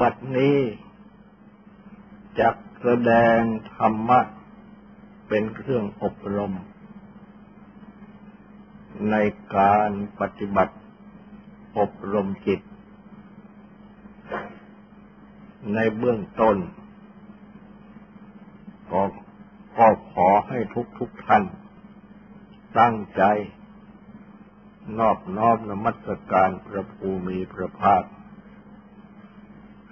บัดนี้จักแสดงธรรมะเป็นเครื่องอบรม ในการปฏิบัติอบรมจิต ในเบื้องต้นก็ก็ขอให้ทุกทุกท่าน ตั้งใจ นอบน้อมนมัสการพระภูมิพระภาค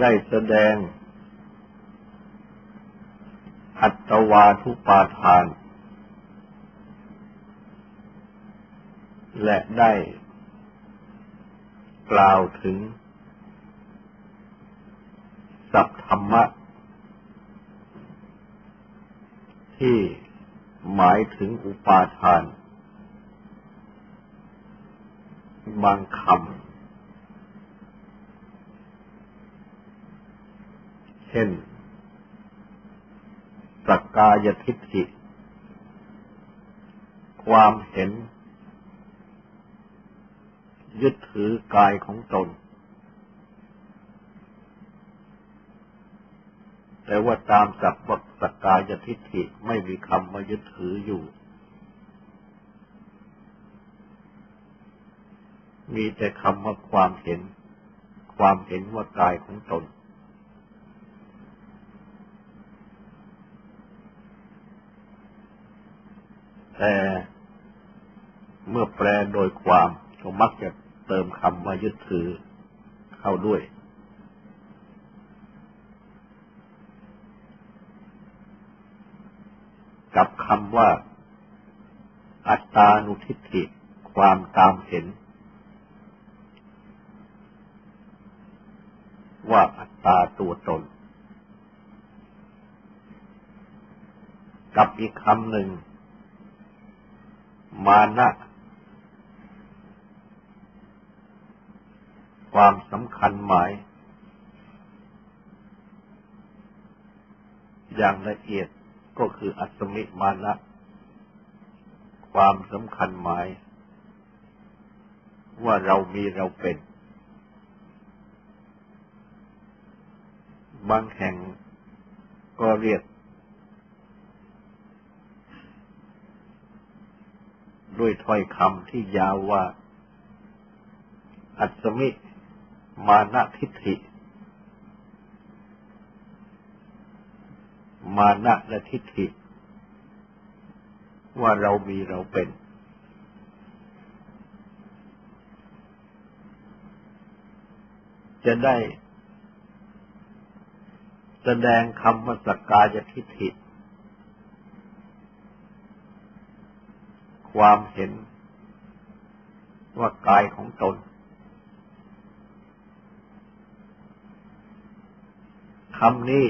ได้แสดง อัตวาทุปาทาน และได้ กล่าวถึง สัพธรรมะ ที่หมายถึงอุปาทาน บางคำ เช่น สักกายทิฏฐิ ความเห็น ยึดถือกายของตน แต่ว่าตามสักวสักกายทิฏฐิไม่มีคำว่ายึดถืออยู่ มีแต่คำว่าความเห็น ความเห็นว่ากายของตน แต่เมื่อแปลโดยความก็มักจะเติมคำว่ายึดถือเข้าด้วย กับคำว่า อัตตานุทิฏฐิความตามเห็น ว่าอัตตาตัวตน กับอีกคำหนึ่ง มานะความสำคัญหมาย อย่างละเอียดก็คืออัศมิมานะ ความสำคัญหมาย ว่าเรามีเราเป็น บางแห่งก็เรียก ด้วยถ้อยคำที่ยาวว่า อัศมิ มานะทิฏฐิ มานะและทิฏฐิ ว่าเรามีเราเป็น จะได้แสดงคำว่าสกกายทิฏฐิ ความเห็นว่ากายของตนคำนี้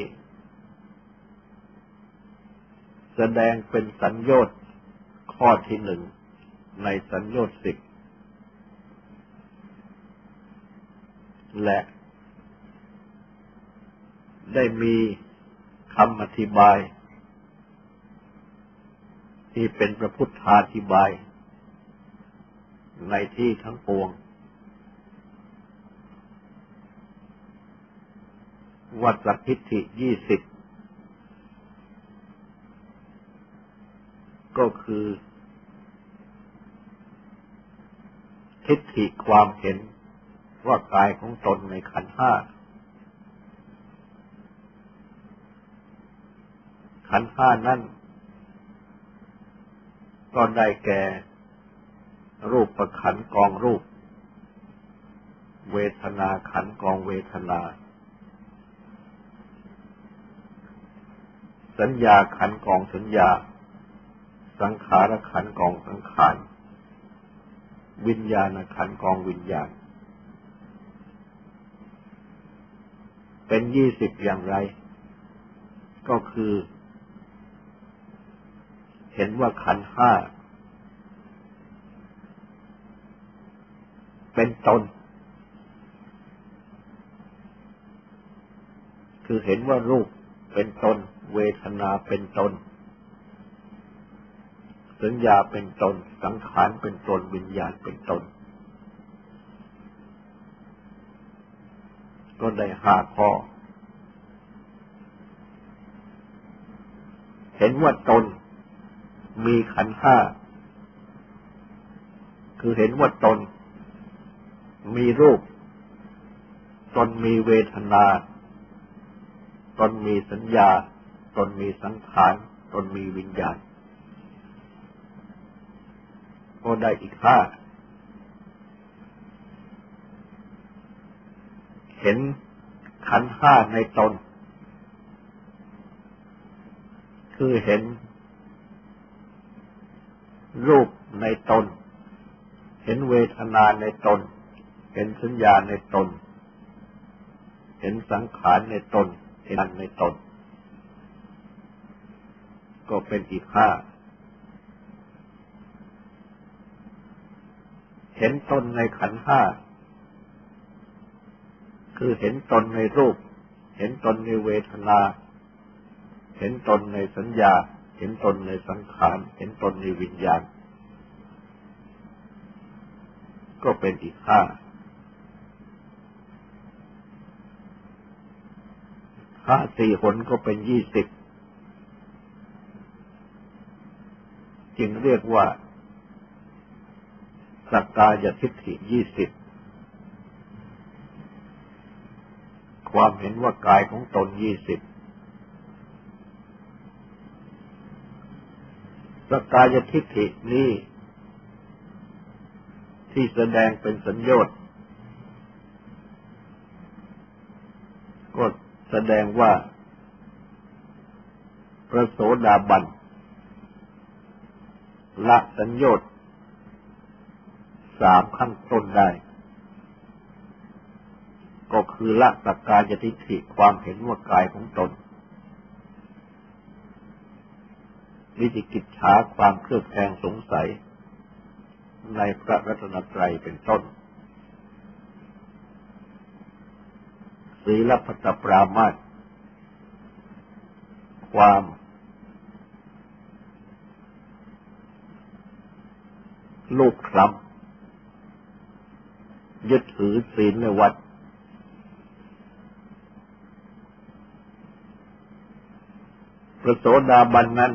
แสดงเป็นสัญญา์ข้อที่หนึ่งในสัญญา์สิบและได้มีคำอธิบาย ที่เป็นพระพุทธาธิบาย ในที่ทั้งปวง วัดสักทิฏฐิยี่สิบก็คือ ทิฏฐิความเห็นว่ากายของตนในขันห้า ขันห้านั้น ก็ได้แก่ รูปประขันกองรูป เวทนาขันกองเวทนา สัญญาขันกองสัญญา สังขารขันกองสังขาร วิญญาณขันกองวิญญาณ เป็นยี่สิบอย่างไร ก็คือ เห็นว่าขันห้า เป็นตน คือเห็นว่ารูปเป็นตน เวทนาเป็นตน สัญญาเป็นตน สังขารเป็นตน วิญญาณเป็นตน ก็ได้ห้าข้อเห็นว่าตน มีขันธ์ห้า คือเห็นว่าตน มีรูป ตนมีเวทนา ตนมีสัญญา ตนมีสังขาร ตนมีวิญญาณก็ได้อีกห้า เห็นขันห้าในตน คือเห็น รูปในตน เห็นเวทนาในตน เห็นสัญญาในตน เห็นสังขารในตน เห็นในตน ก็เป็นอีกห้า เห็นตนในขันห้า คือเห็นตนในรูป เห็นตนในเวทนา เห็นตนในสัญญาเเห็นตนในสังขาร เห็นตนในวิญญาณ ก็เป็นอีกห้าห้าสี่หนก็เป็นยี่สิบจึงเรียกว่า สักกายทิฏฐิยี่สิบความเห็นว่ากายของตนยี่สิบ สกายทิฏฐินี้ ที่แสดงเป็นสัญญต์ก็แสดงว่าพระโสดาบันละสัญญต์สามขั้นต้นได้ ก็คือละสักกายทิฏฐิความเห็นว่ากายของตน วิจิกิจฉาความเครือบแคลงสงสัย ในพระรัตนตรัยเป็นต้นศีลพัตปรามาตความลูกคลำยึดถือศีลในวัด พระโสดาบันนั้น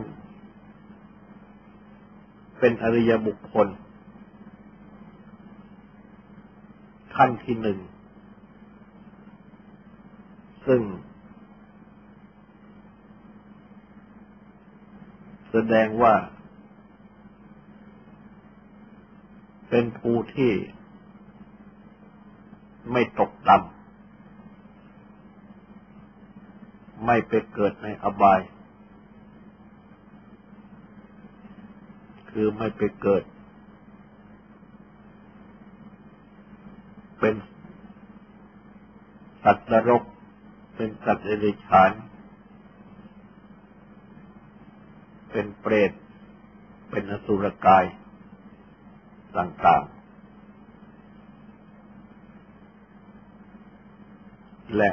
เป็นอริยบุคคล ขั้นที่หนึ่ง ซึ่ง แสดงว่า เป็นผู้ที่ไม่ตกต่ำไม่ไปเกิดในอบาย คือไม่ไปเกิด เป็นสัตว์นรก เป็นสัตว์เดรัจฉาน เป็นเปรต เป็นอสุรกาย ต่างๆ และ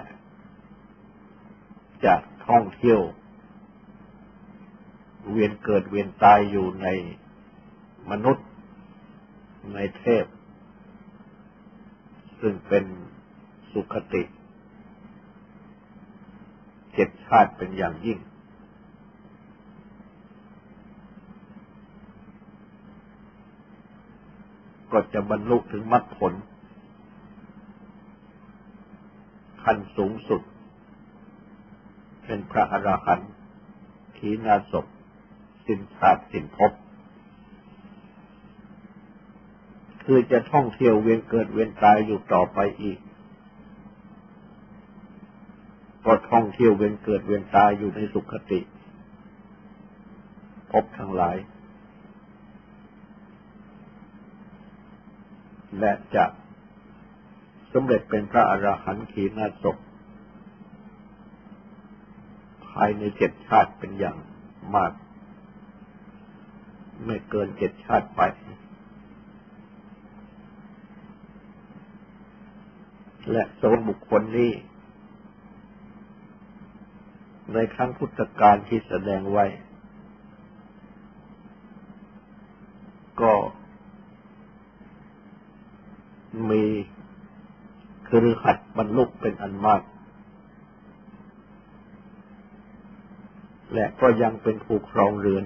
จะท่องเที่ยว เวียนเกิดเวียนตายอยู่ใน มนุษย์ในเทพ ซึ่งเป็นสุขติเจ็ดชาติเป็นอย่างยิ่ง ก็จะบรรลุถึงมรรคผลขั้นสูงสุด เป็นพระอรหันต์ขีณาศพ สินชาติสินภพ คือจะท่องเที่ยวเวียนเกิดเวียนตายอยู่ต่อไปอีก ก็ท่องเที่ยวเวียนเกิดเวียนตายอยู่ในสุขติพบทั้งหลาย และจะสำเร็จเป็นพระอรหันต์ขีณาศพายในเจ็ดชาติเป็นอย่างมาก ไม่เกินเจ็ดชาติไป และโซนบุคคลนี้ ในครั้งพุทธกาลที่แสดงไว้ ก็มีคือหัดบรรลุเป็นอันมาก และก็ยังเป็นผู้ครองเรือน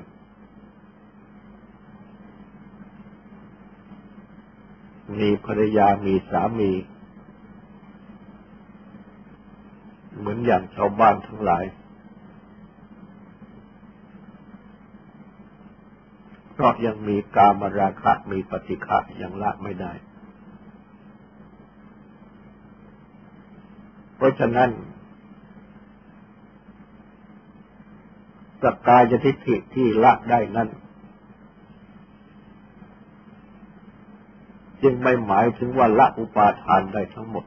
มีภรรยามีสามี เหมื อย่างชาวบ้านทั้งหลาย เพราะยังมีกามราคะมีปฏิฆะยังละไม่ได้ เพราะฉะนั้นสกายทิฏฐิที่ละได้นั้นจึงไม่หมายถึงว่าละอุปาทานได้ทั้งหมด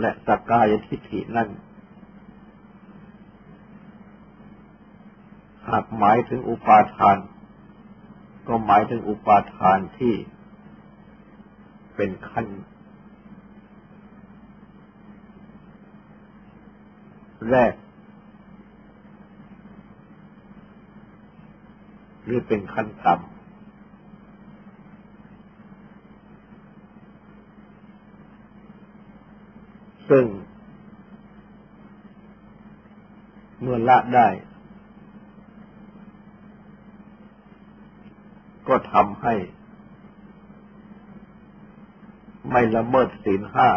และสกายทิฏฐินั้นหากหมายถึงอุปาทาน ก็หมายถึงอุปาทานที่เป็นขั้น แรก หรือเป็นขั้นต่ำ ซึ่ง เมื่อละได้ ก็ทำให้ ไม่ละเมิดศีลห้า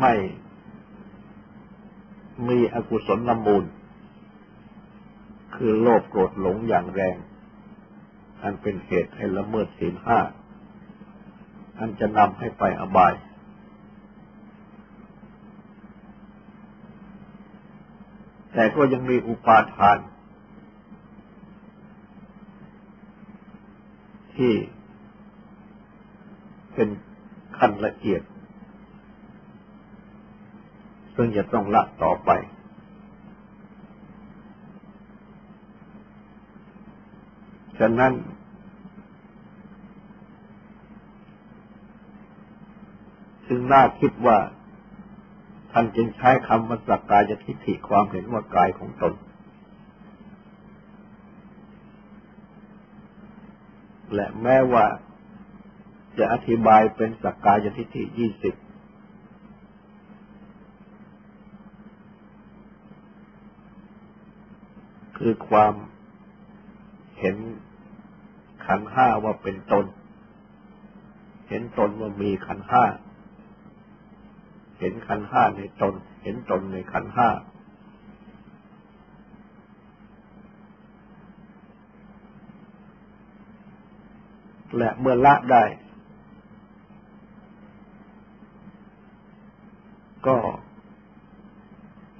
ไม่มีอกุศลลมูล คือโลภโกรธหลงอย่างแรง อันเป็นเหตุให้ละเมิดศีลห้า อันจะนำให้ไปอบาย แต่ก็ยังมีอุปาทาน ที่เป็นขั้นละเอียด ซึ่งจะต้องละต่อไปฉะนั้นจึ งน่าคิดว่าท่านจึงใช้คำว่าสักกายทิฏฐิความเห็นว่ากายของตน และแม้ว่าจะอธิบายเป็นสักกายทิฏฐิยี่สิบคือความเห็นขันห้าว่าเป็นตน เห็นตนว่ามีขันห้า เห็นขันห้าในตน เห็นตนในขันห้า และเมื่อละได้ ก็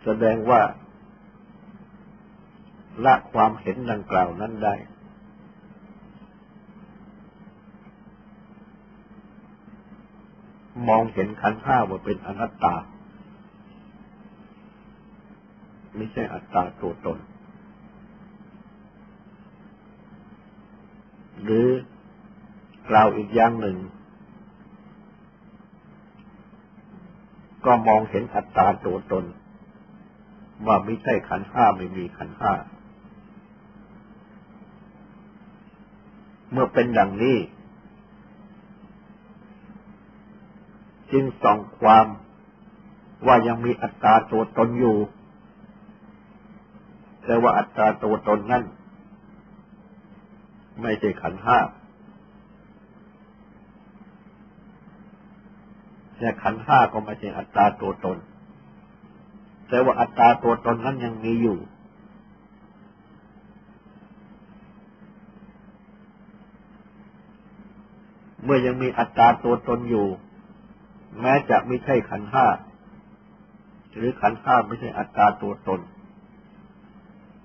แสดงว่าละความเห็นดังกล่าวนั้นได้ มองเห็นขันธ์ห้าว่าเป็นอนัตตา ไม่ใช่อัตตาตัวตน หรือกล่าวอีกอย่างหนึ่ง ก็มองเห็นอัตตาตัวตน ว่าไม่ใช่ขันห้าไม่มีขันห้า เมื่อเป็นดังนี้ จึงส่องความว่ายังมีอัตตาตัวตนอยู่ แต่ว่าอัตตาตัวตนนั้นไม่ใช่ขันห้าและขันห้าก็ไม่ใช่อัตตาตัวตน แต่ว่าอัตตาตัวตนนั้นยังมีอยู่ เมื่อยังมีอัตตาตัวตนอยู่ แม้จะไม่ใช่ขันห้าหรือขันห้าไม่ใช่อัตตาตัวตน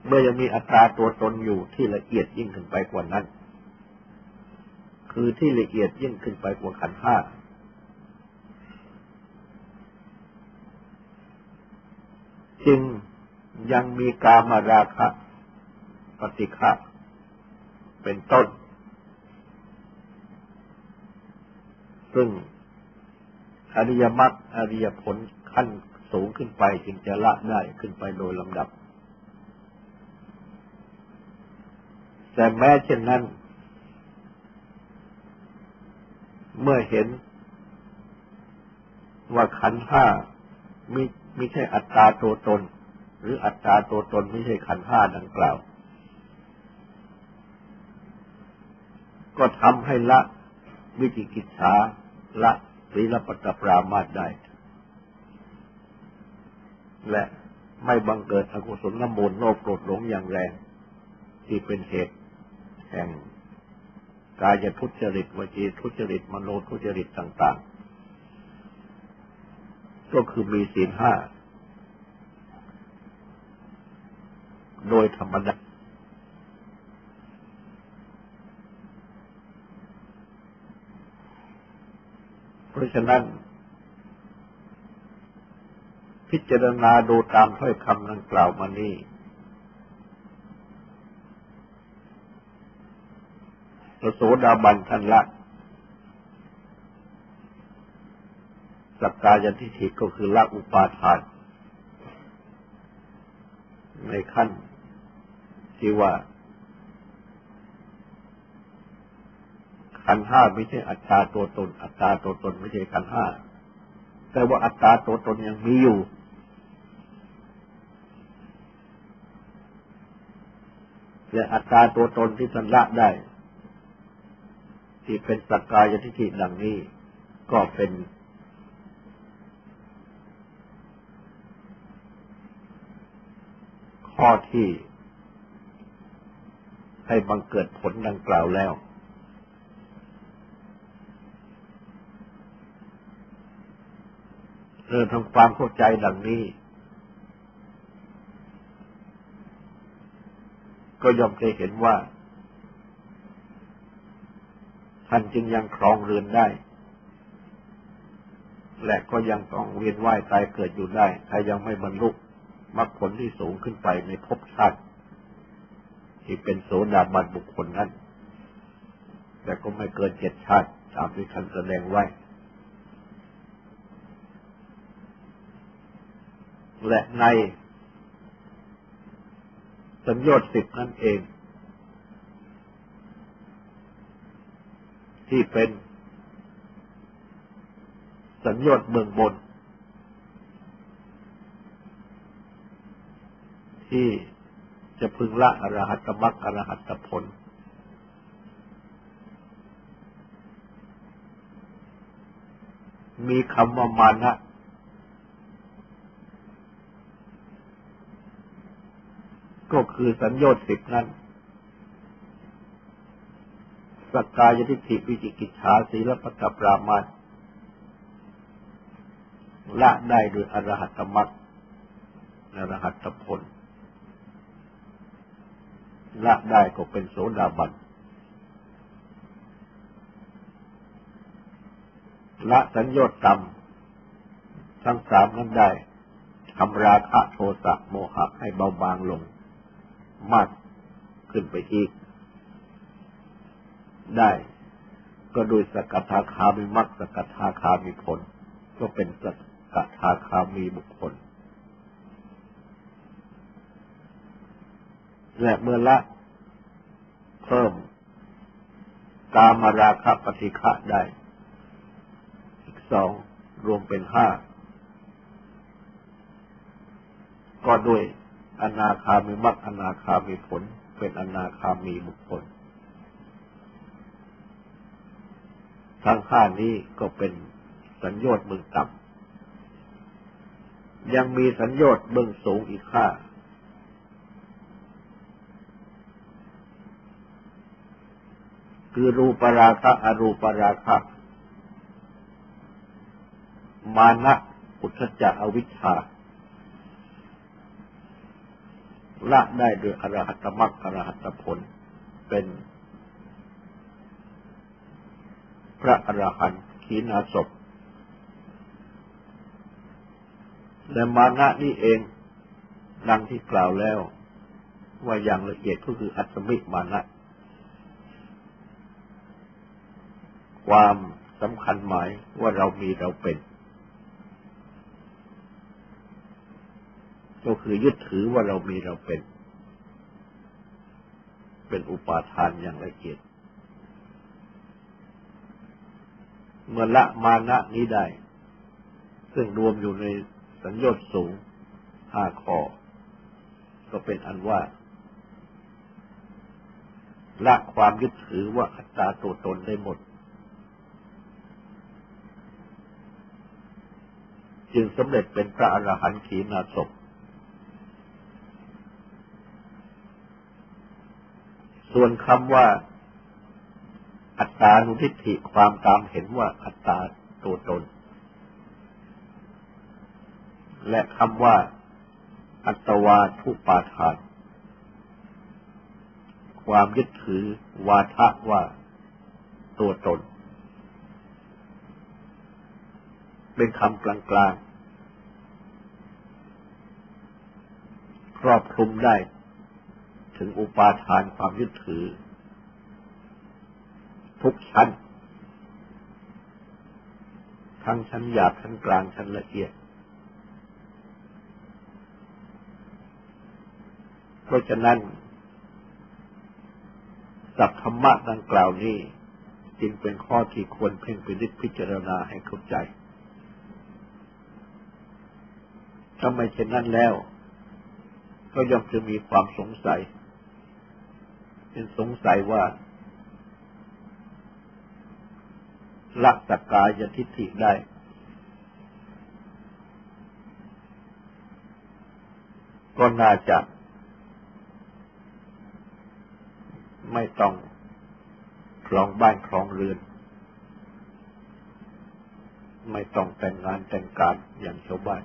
เมื่อยังมีอัตตาตัวตนอยู่ที่ละเอียดยิ่งขึ้นไปกว่านั้น คือที่ละเอียดยิ่งขึ้นไปกว่าขันห้าจึงยังมีกามาราคะปฏิฆะเป็นต้น ซึ่ง อริยมรรคอริยผลขั้นสูงขึ้นไปจึงจะละได้ขึ้นไปโดยลำดับ แต่แม้เช่นนั้น เมื่อเห็นว่าขันห้าไม่ไม่ใช่อัตตาตัวตน หรืออัตตาตัวตนไม่ใช่ขันห้าดังกล่าว ก็ทำให้ละวิจิกิจฉาละ ศีลปัตตปรามาตได้ และไม่บังเกิดอกุศลน้ำมูลโลภโกรธหลงอย่างแรง ที่เป็นเหตุแห่งกายทุจริตวจีทุจริตมโนทุจริตต่าง ๆ ก็คือมีศีลห้าโดยธรรมดา ราะฉะนั้น พิจารณาดูตามถ้อยคำดังกล่าวมานี้พระโสดาบันทันละสักกายทิฏฐิก็คือละอุปาทาน ในขั้นที่ว่า ขันห้าไม่ใช่อัตตาตัวตน อัตตาตัวตนไม่ใช่ขันห้าแต่ว่าอัตตาตัวตนยังมีอยู่ และอัตตาตัวตนที่สันละได้ ที่เป็นสักกายทิฏฐิดังนี้ ก็เป็นข้อที่ให้บังเกิดผลดังกล่าวแล้ว เริ่มทำความเข้าใจดังนี้ ก็ย่อมจะเห็นว่า ท่านจึงยังครองเรือนได้ และก็ยังต้องเวียนว่ายตายเกิดอยู่ได้ ถ้ายังไม่บรรลุมรรคผลที่สูงขึ้นไปในภพชาติที่เป็นโสดาบันบุคคลนั้น แต่ก็ไม่เกินเจ็ดชาติตามที่ท่านแสดงไว้ และในสัญญาสิบนั่นเอง ที่เป็นสัญญาเมืองบน ที่จะพึงละอรหัตมรรคอรหัตผล มีคำว่ามานะ ก็คือสัญญาสิบนั้นสกกายทิฏฐิวิจิกิจฉาศีลปตปรามาตละได้โดยอรหัตมรรคอรหัตผล ละได้ก็เป็นโสดาบันละสัญญาต่ำทั้งสามนั้นได้ทำราคะโทสะโมหะให้เบาบางลง มากขึ้นไปอีก ได้ ก็โดยสกทาคามีมักสกทาคามีผล ก็เป็นสกทาคามีบุคคล และเมื่อละเพิ่ม กามาราคะปฏิฆะได้ อีกสองรวมเป็นห้าก็ด้วย อนาคามีมรรคอนาคามีผล เป็นอนาคามีบุคคล ทั้งข้านี้ก็เป็นสัญญาณเบื้องต่ำยังมีสัญญาณเบื้องสูงอีกข้าคือรูปราคะอรูปราคะ มานะอุทจจะอวิชชา ละได้โดยอรหัตมรรคอรหัตผล เป็นพระอรหันต์ขีณาศพและมานะนี่เอง ดังที่กล่าวแล้ว ว่าอย่างละเอียดก็คืออัตมิมานะ ความสำคัญหมายว่าเรามีเราเป็น ก็คือยึดถือว่าเรามีเราเป็น เป็นอุปาทานอย่างละเอียดเมื่อละมานะนี้ได้ ซึ่งรวมอยู่ในสัญญาสูงห้าข้อ ก็เป็นอันว่า ละความยึดถือว่าอัตตาตัวตนได้หมด จึงสำเร็จเป็นพระอรหันต์ขีณาศพ ส่วนคำว่า อัตตานุทิฏฐิความตามเห็นว่าอัตตาตัวตน และคำว่า อัตวาทุปาทาน ความยึดถือวาทะว่าตัวตน เป็นคำกลางๆครอบคลุมได้ ถึงอุปาทานความยึดถือ ทุกชั้น ทั้งชั้นหยาบชั้นกลางชั้นละเอียด เพราะฉะนั้นสัพธรรมะดังกล่าวนี้ จึงเป็นข้อที่ควรเพ่งพินิจพิจารณาให้เข้าใจถ้าไม่เช่นนั้นแล้ว ก็ย่อมจะมีความสงสัย เป็นสงสัยว่าละตกายทิฏฐิได้ ก็น่าจะ ไม่ต้องครองบ้านครองเรือน ไม่ต้องแต่งงานแต่งการอย่างชาวบ้าน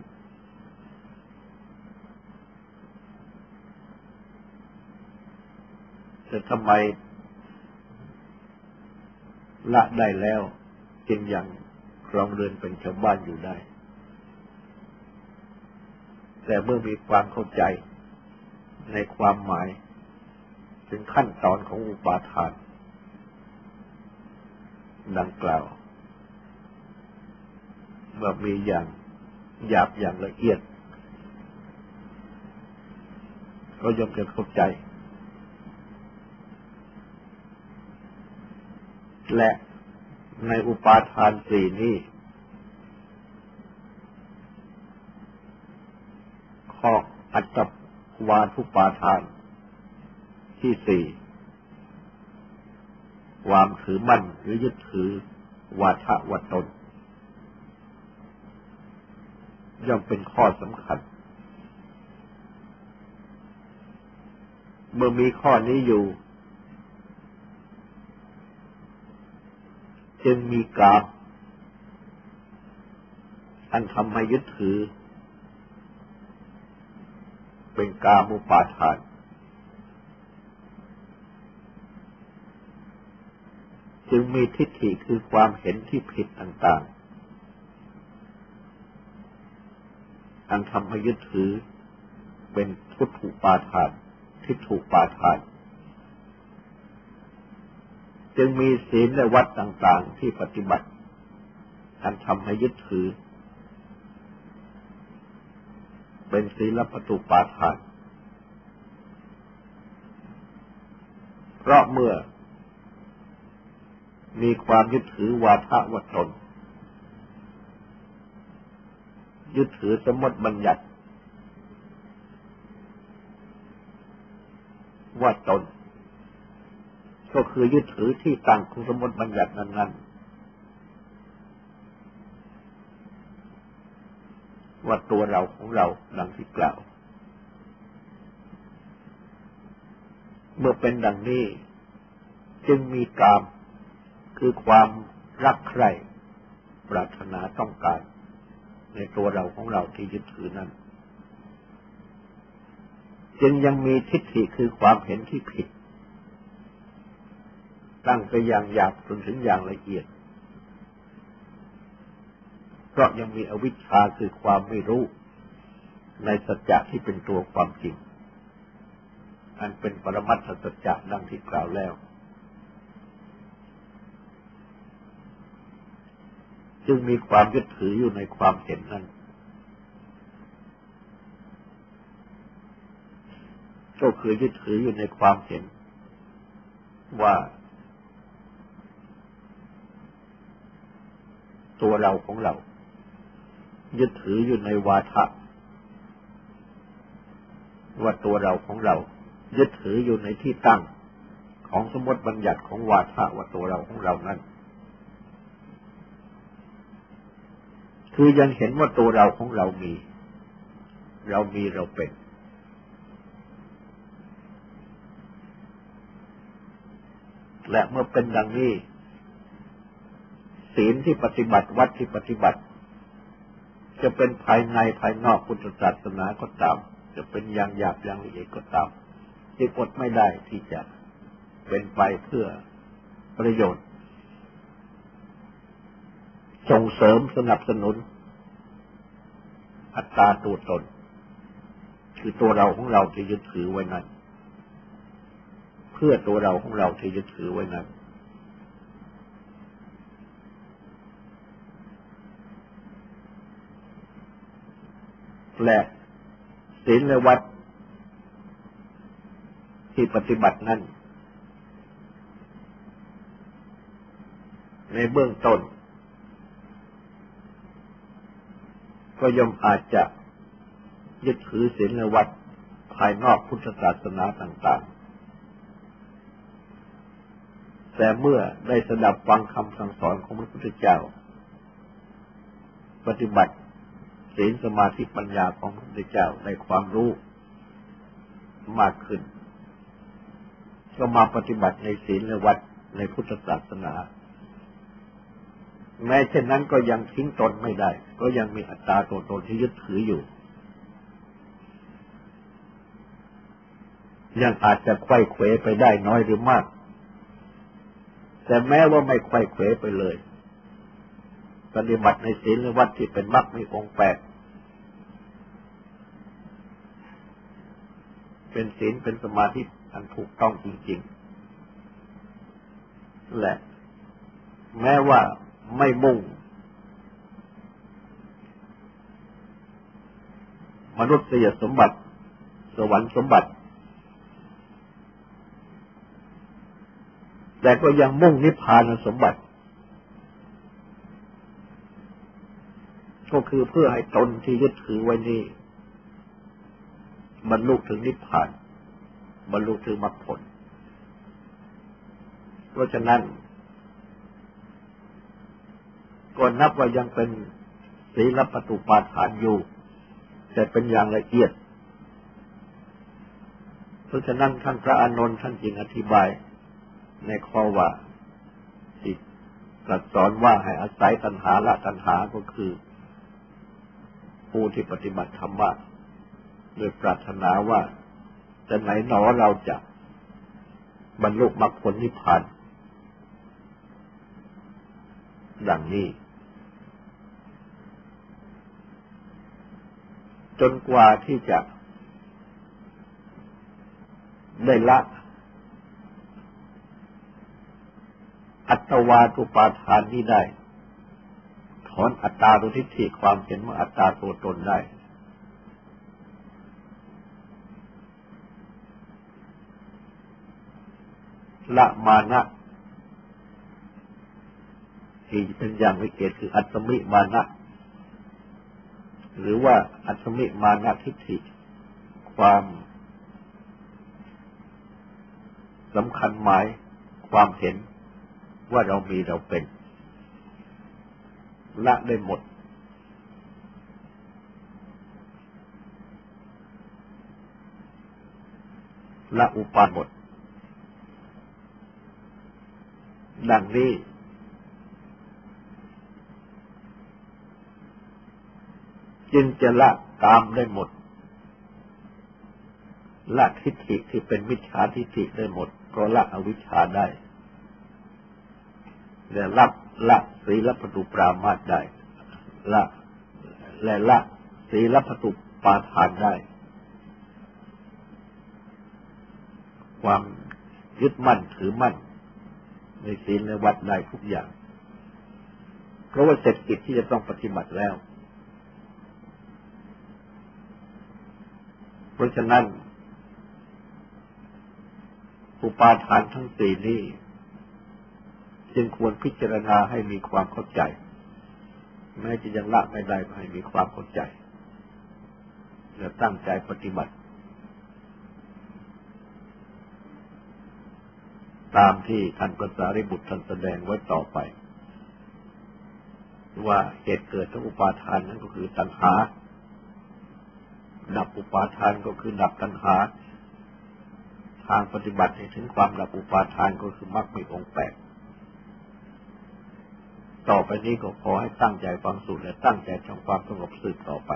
แต่ทำไมละได้แล้วจึงยังครองเรือนเป็นชาวบ้านอยู่ได้ แต่เมื่อมีความเข้าใจในความหมาย ถึงขั้นตอนของอุปาทาน ดังกล่าวว่ามีอย่างหยาบอย่างละเอียด ก็ย่อมจะเข้าใจ และในอุปาทานสี่นี้ ข้ออัตตวาทุปาทานที่สี่ความถือมั่นหรือยึดถือวาทะวัตนย่อมเป็นข้อสำคัญ เมื่อมีข้อนี้อยู่ จึงมีกาบอันทำให้ยึดถือ เป็นกามุปาทานจึงมีทิฏฐิคือความเห็นที่ผิดต่างๆ อันทำให้ยึดถือเป็นทุตถุปาทาน ทิฏฐุปาทาน จึงมีศีลและวัดต่างๆที่ปฏิบัติอันทำให้ยึดถือ เป็นศีลปตุปาทาน เพราะเมื่อ มีความยึดถือวาทะวัตน ยึดถือสมมติบัญญัติว่าตน ก็คือยึดถือที่ตั้งของสมมติบัญญัตินั้นๆ ว่าตัวเราของเราดังที่กล่าว เมื่อเป็นดังนี้ จึงมีกามคือความรักใคร่ปรารถนาต้องการ ในตัวเราของเราที่ยึดถือนั้น จึงยังมีทิฏฐิคือความเห็นที่ผิด ตั้งไปอย่างหยาบจนถึงอย่างละเอียด เพราะยังมีอวิชชาคือความไม่รู้ ในสัจจะที่เป็นตัวความจริง อันเป็นปรมัตถสัจจะดังที่กล่าวแล้ว จึงมีความยึดถืออยู่ในความเห็นนั้นก็คือยึดถืออยู่ในความเห็นว่า ตัวเราของเรา ยึดถืออยู่ในวาทะว่าตัวเราของเรา ยึดถืออยู่ในที่ตั้งของสมมติบัญญัติของวาทะว่าตัวเราของเรานั้นคือยังเห็นว่าตัวเราของเรามี เรามีเราเป็น และเมื่อเป็นดังนี้ ศีลที่ปฏิบัติวัดที่ปฏิบัติ จะเป็นภายในภายนอกพุทธศาสนาก็ตาม จะเป็นอย่างหยาบอย่างละเอียดก็ตามที่อดไม่ได้ที่จะเป็นไปเพื่อประโยชน์ ส่งเสริมสนับสนุน อัตตาตัวตน คือตัวเราของเราที่ยึดถือไว้นั้น เพื่อตัวเราของเราที่จะถือไว้นั้น และศีลวัดที่ปฏิบัตินั้นในเบื้องต้น ก็ย่อมอาจจะยึดถือศีลวัดภายนอกพุทธศาสนาต่าง ๆ แต่เมื่อได้สดับฟังคำสั่งสอนของพระพุทธเจ้า ปฏิบัติ ศีลสมาธิปัญญาของพระพุทธเจ้าในความรู้มากขึ้น ก็มาปฏิบัติในศีลและวัดในพุทธศาสนา แม้เช่นนั้นก็ยังทิ้งตนไม่ได้ ก็ยังมีอัตตาตัวตนที่ยึดถืออยู่ ยังอาจจะไข้เขวไปได้น้อยหรือมาก แต่แม้ว่าไม่ไข้เขวไปเลย ปฏิบัติในศีลวัดที่เป็นมรรคมีองค์แปด เป็นศีลเป็นสมาธิอันถูกต้องจริงๆ และ แม้ว่าไม่มุ่ง มนุษยสมบัติ สวรรค์สมบัติ แต่ก็ยังมุ่งนิพพานสมบัติ ก็คือเพื่อให้ตนที่ยึดถือไว้นี้ บรรลุถึงนิพพาน บรรลุถึงมรรคผล เพราะฉะนั้นก็นับว่ายังเป็นศีลปฏิปาฐานอยู่ แต่เป็นอย่างละเอียด เพราะฉะนั้นท่านพระอานนท์ท่านจึงอธิบาย ในข้อว่าที่ตรัสสอนว่าให้อาศัยตัณหาละตัณหาก็คือ ผู้ที่ปฏิบัติธรรมะ โดยปรารถนาว่าจะไหนหนอเราจะบรรลุมรรคผลนิพพานดังนี้ จนกว่าที่จะ ได้ละ อัตวาทุปาทานนี้ได้ ถอนอัตตาตุทิฏฐิความเห็นว่าอัตตาตัวตนได้ ละมานะที่เป็นอย่างวิเกตคืออัตมิมานะ หรือว่าอัตมิมานะทิฏฐิ ความสำคัญหมายความเห็นว่าเรามีเราเป็น ละได้หมด ละอุปาหมด ดังนี้ จึงจะละตามได้หมด ละทิฏฐิที่เป็นมิจฉาทิฏฐิได้หมดก็ละอวิชชาได้และรับละศีลปตุปรามาตได้ ละและละศีลพัตุปาทานได้ ความยึดมั่นถือมั่น ในศีลในวัดได้ทุกอย่าง เพราะว่าเสร็จกิจที่จะต้องปฏิบัติแล้ว เพราะฉะนั้น อุปาทานทั้งสี่นี้ จึงควรพิจารณาให้มีความเข้าใจ แม้จะยังละไม่ได้ก็ให้มีความเข้าใจและตั้งใจปฏิบัติ ตามที่ท่านพระสารีบุตรท่านแสดงไว้ต่อไป ว่าเหตุเกิดของอุปาทานนั้นก็คือตัณหา ดับอุปาทานก็คือดับตัณหา ทางปฏิบัติให้ถึงความดับอุปาทานก็คือมรรคมีองค์แปดต่อไปนี้ก็ขอให้ตั้งใจฟังสูตรและตั้งใจทำความสงบสืบต่อไป